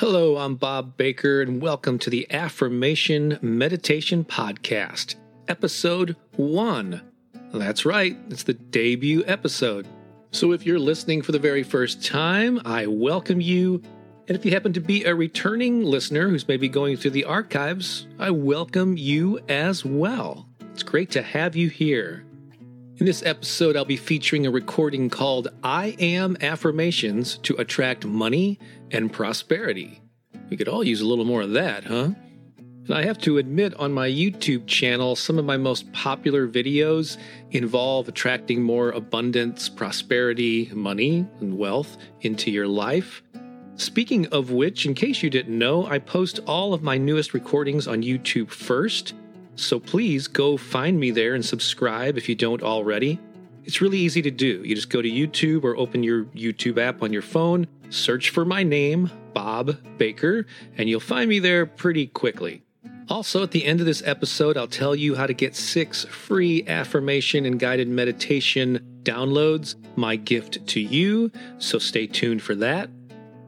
Hello, I'm Bob Baker, and welcome to the Affirmation Meditation Podcast, Episode 1. That's right, it's the debut episode. So if you're listening for the very first time, I welcome you. And if you happen to be a returning listener who's maybe going through the archives, I welcome you as well. It's great to have you here. In this episode, I'll be featuring a recording called I Am Affirmations to Attract Money and Prosperity. We could all use a little more of that, huh? And I have to admit, on my YouTube channel, some of my most popular videos involve attracting more abundance, prosperity, money, and wealth into your life. Speaking of which, in case you didn't know, I post all of my newest recordings on YouTube first so please go find me there and subscribe if you don't already. It's really easy to do. You just go to YouTube or open your YouTube app on your phone, search for my name, Bob Baker, and you'll find me there pretty quickly. Also, at the end of this episode, I'll tell you how to get six free affirmation and guided meditation downloads, my gift to you. So stay tuned for that.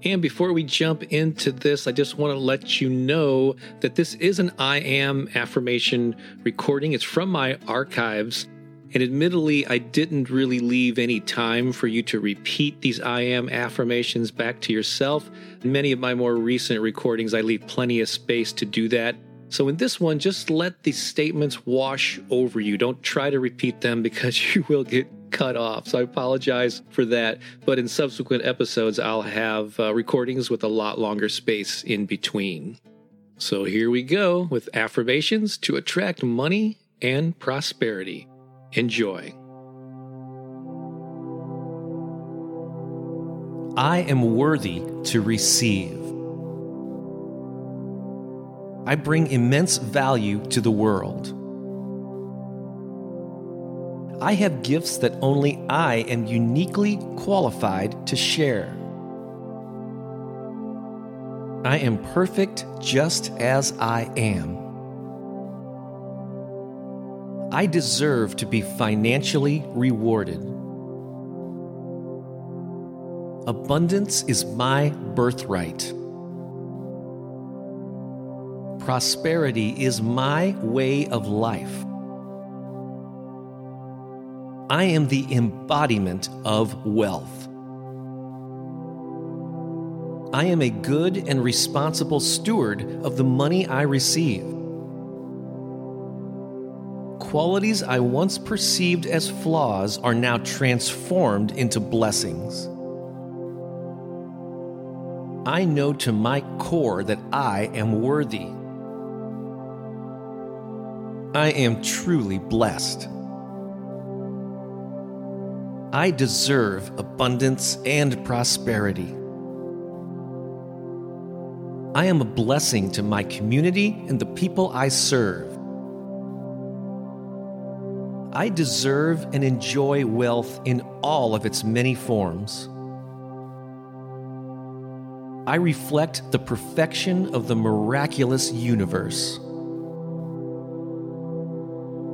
And before we jump into this, I just want to let you know that this is an I am affirmation recording. It's from my archives. And admittedly, I didn't really leave any time for you to repeat these I am affirmations back to yourself. In many of my more recent recordings, I leave plenty of space to do that. So in this one, just let these statements wash over you. Don't try to repeat them because you will get cut off. So I apologize for that. But in subsequent episodes, I'll have uh, recordings with a lot longer space in between. So here we go with affirmations to attract money and prosperity. Enjoy. I am worthy to receive. I bring immense value to the world. I have gifts that only I am uniquely qualified to share. I am perfect just as I am. I deserve to be financially rewarded. Abundance is my birthright. Prosperity is my way of life. I am the embodiment of wealth. I am a good and responsible steward of the money I receive. Qualities I once perceived as flaws are now transformed into blessings. I know to my core that I am worthy. I am truly blessed. I deserve abundance and prosperity. I am a blessing to my community and the people I serve. I deserve and enjoy wealth in all of its many forms. I reflect the perfection of the miraculous universe.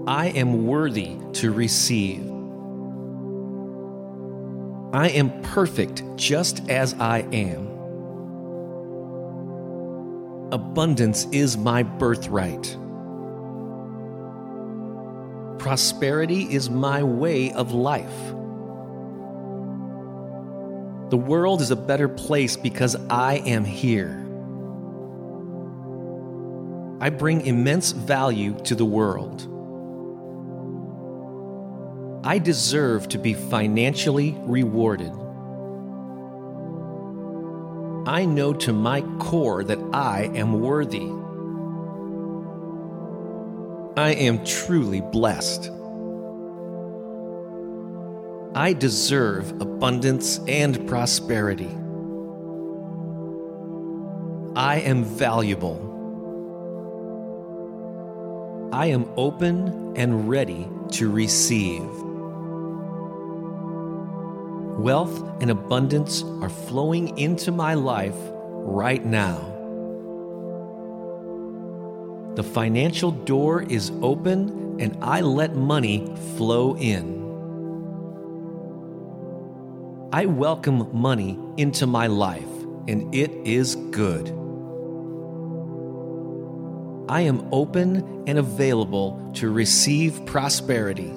I am worthy to receive. I am perfect just as I am. Abundance is my birthright. Prosperity is my way of life. The world is a better place because I am here. I bring immense value to the world. I deserve to be financially rewarded. I know to my core that I am worthy. I am truly blessed. I deserve abundance and prosperity. I am valuable. I am open and ready to receive. Wealth and abundance are flowing into my life right now. The financial door is open and I let money flow in. I welcome money into my life and it is good. I am open and available to receive prosperity.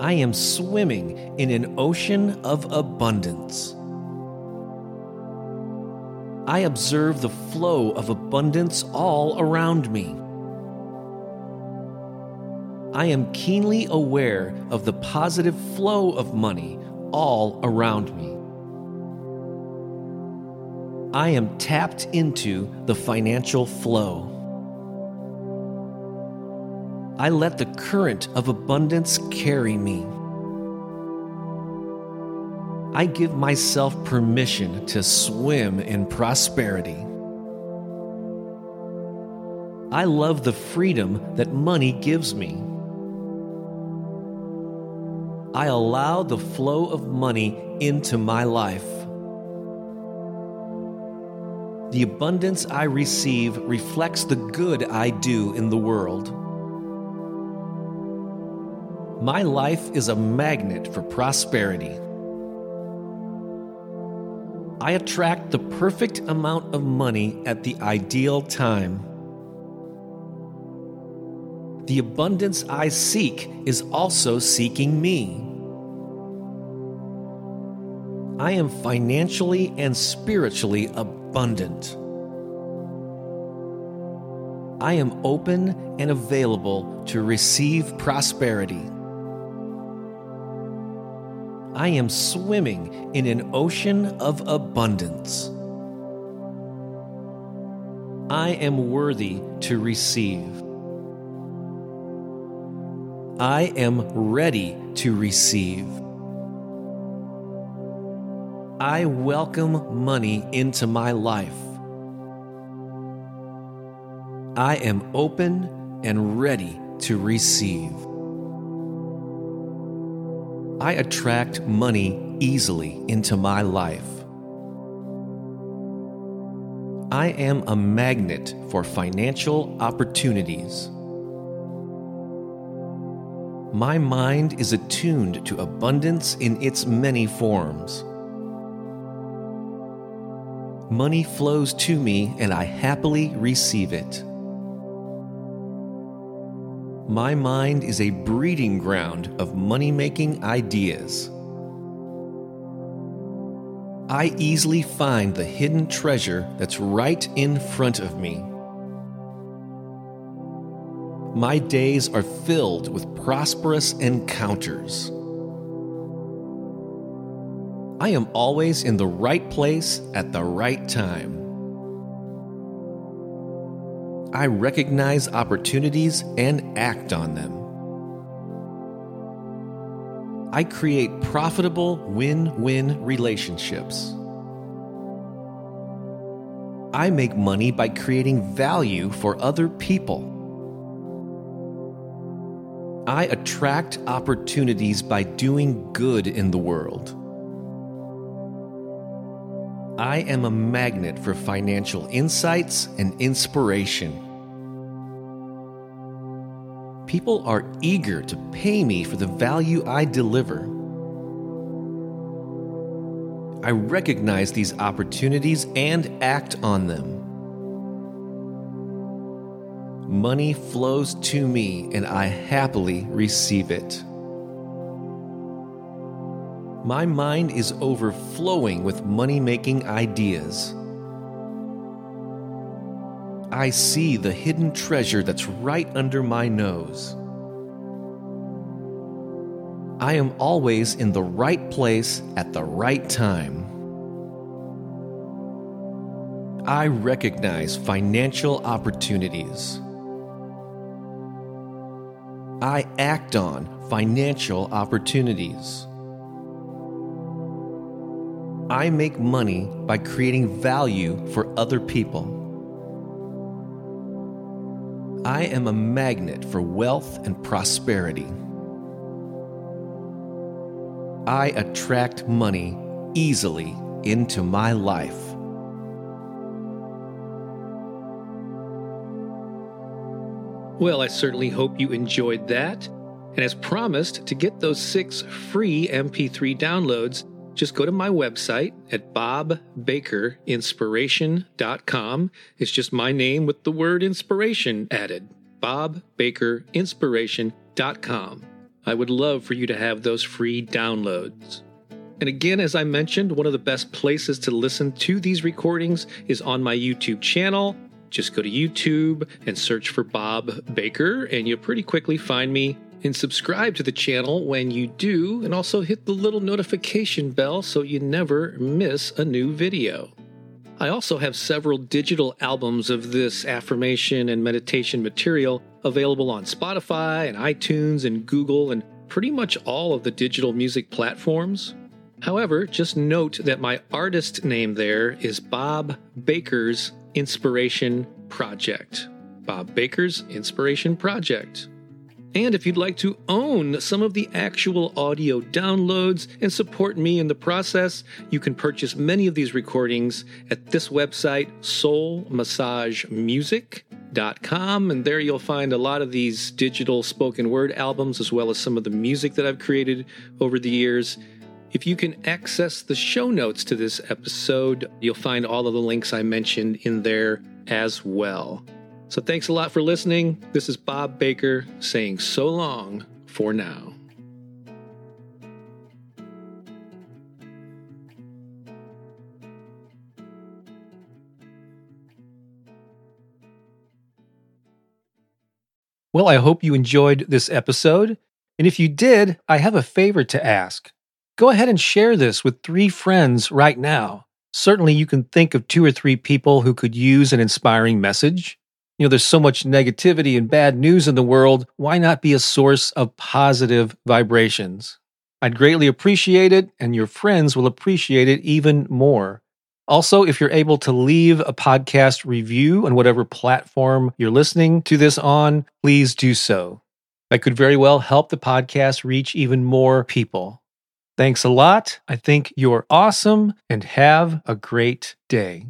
I am swimming in an ocean of abundance. I observe the flow of abundance all around me. I am keenly aware of the positive flow of money all around me. I am tapped into the financial flow. I let the current of abundance carry me. I give myself permission to swim in prosperity. I love the freedom that money gives me. I allow the flow of money into my life. The abundance I receive reflects the good I do in the world. My life is a magnet for prosperity. I attract the perfect amount of money at the ideal time. The abundance I seek is also seeking me. I am financially and spiritually abundant. I am open and available to receive prosperity. I am swimming in an ocean of abundance. I am worthy to receive. I am ready to receive. I welcome money into my life. I am open and ready to receive. I attract money easily into my life. I am a magnet for financial opportunities. My mind is attuned to abundance in its many forms. Money flows to me and I happily receive it. My mind is a breeding ground of money making ideas. I easily find the hidden treasure that's right in front of me. My days are filled with prosperous encounters. I am always in the right place at the right time. I recognize opportunities and act on them. I create profitable win win relationships. I make money by creating value for other people. I attract opportunities by doing good in the world. I am a magnet for financial insights and inspiration. People are eager to pay me for the value I deliver. I recognize these opportunities and act on them. Money flows to me and I happily receive it. My mind is overflowing with money making ideas. I see the hidden treasure that's right under my nose. I am always in the right place at the right time. I recognize financial opportunities. I act on financial opportunities. I make money by creating value for other people. I am a magnet for wealth and prosperity. I attract money easily into my life. Well, I certainly hope you enjoyed that. And as promised, to get those six free MP3 downloads, just go to my website at bobbakerinspiration.com. It's just my name with the word inspiration added. bobbakerinspiration.com. I would love for you to have those free downloads. And again, as I mentioned, one of the best places to listen to these recordings is on my YouTube channel. Just go to YouTube and search for Bob Baker, and you'll pretty quickly find me. And subscribe to the channel when you do, and also hit the little notification bell so you never miss a new video. I also have several digital albums of this affirmation and meditation material available on Spotify and iTunes and Google and pretty much all of the digital music platforms. However, just note that my artist name there is Bob Baker's Inspiration Project. Bob Baker's Inspiration Project. And if you'd like to own some of the actual audio downloads and support me in the process, you can purchase many of these recordings at this website, soulmassagemusic.com. And there you'll find a lot of these digital spoken word albums, as well as some of the music that I've created over the years. If you can access the show notes to this episode, you'll find all of the links I mentioned in there as well. So thanks a lot for listening. This is Bob Baker saying so long for now. Well, I hope you enjoyed this episode. And if you did, I have a favor to ask. Go ahead and share this with three friends right now. Certainly, you can think of two or three people who could use an inspiring message. You know, there's so much negativity and bad news in the world. Why not be a source of positive vibrations? I'd greatly appreciate it, and your friends will appreciate it even more. Also, if you're able to leave a podcast review on whatever platform you're listening to this on, please do so. That could very well help the podcast reach even more people. Thanks a lot. I think you're awesome and have a great day.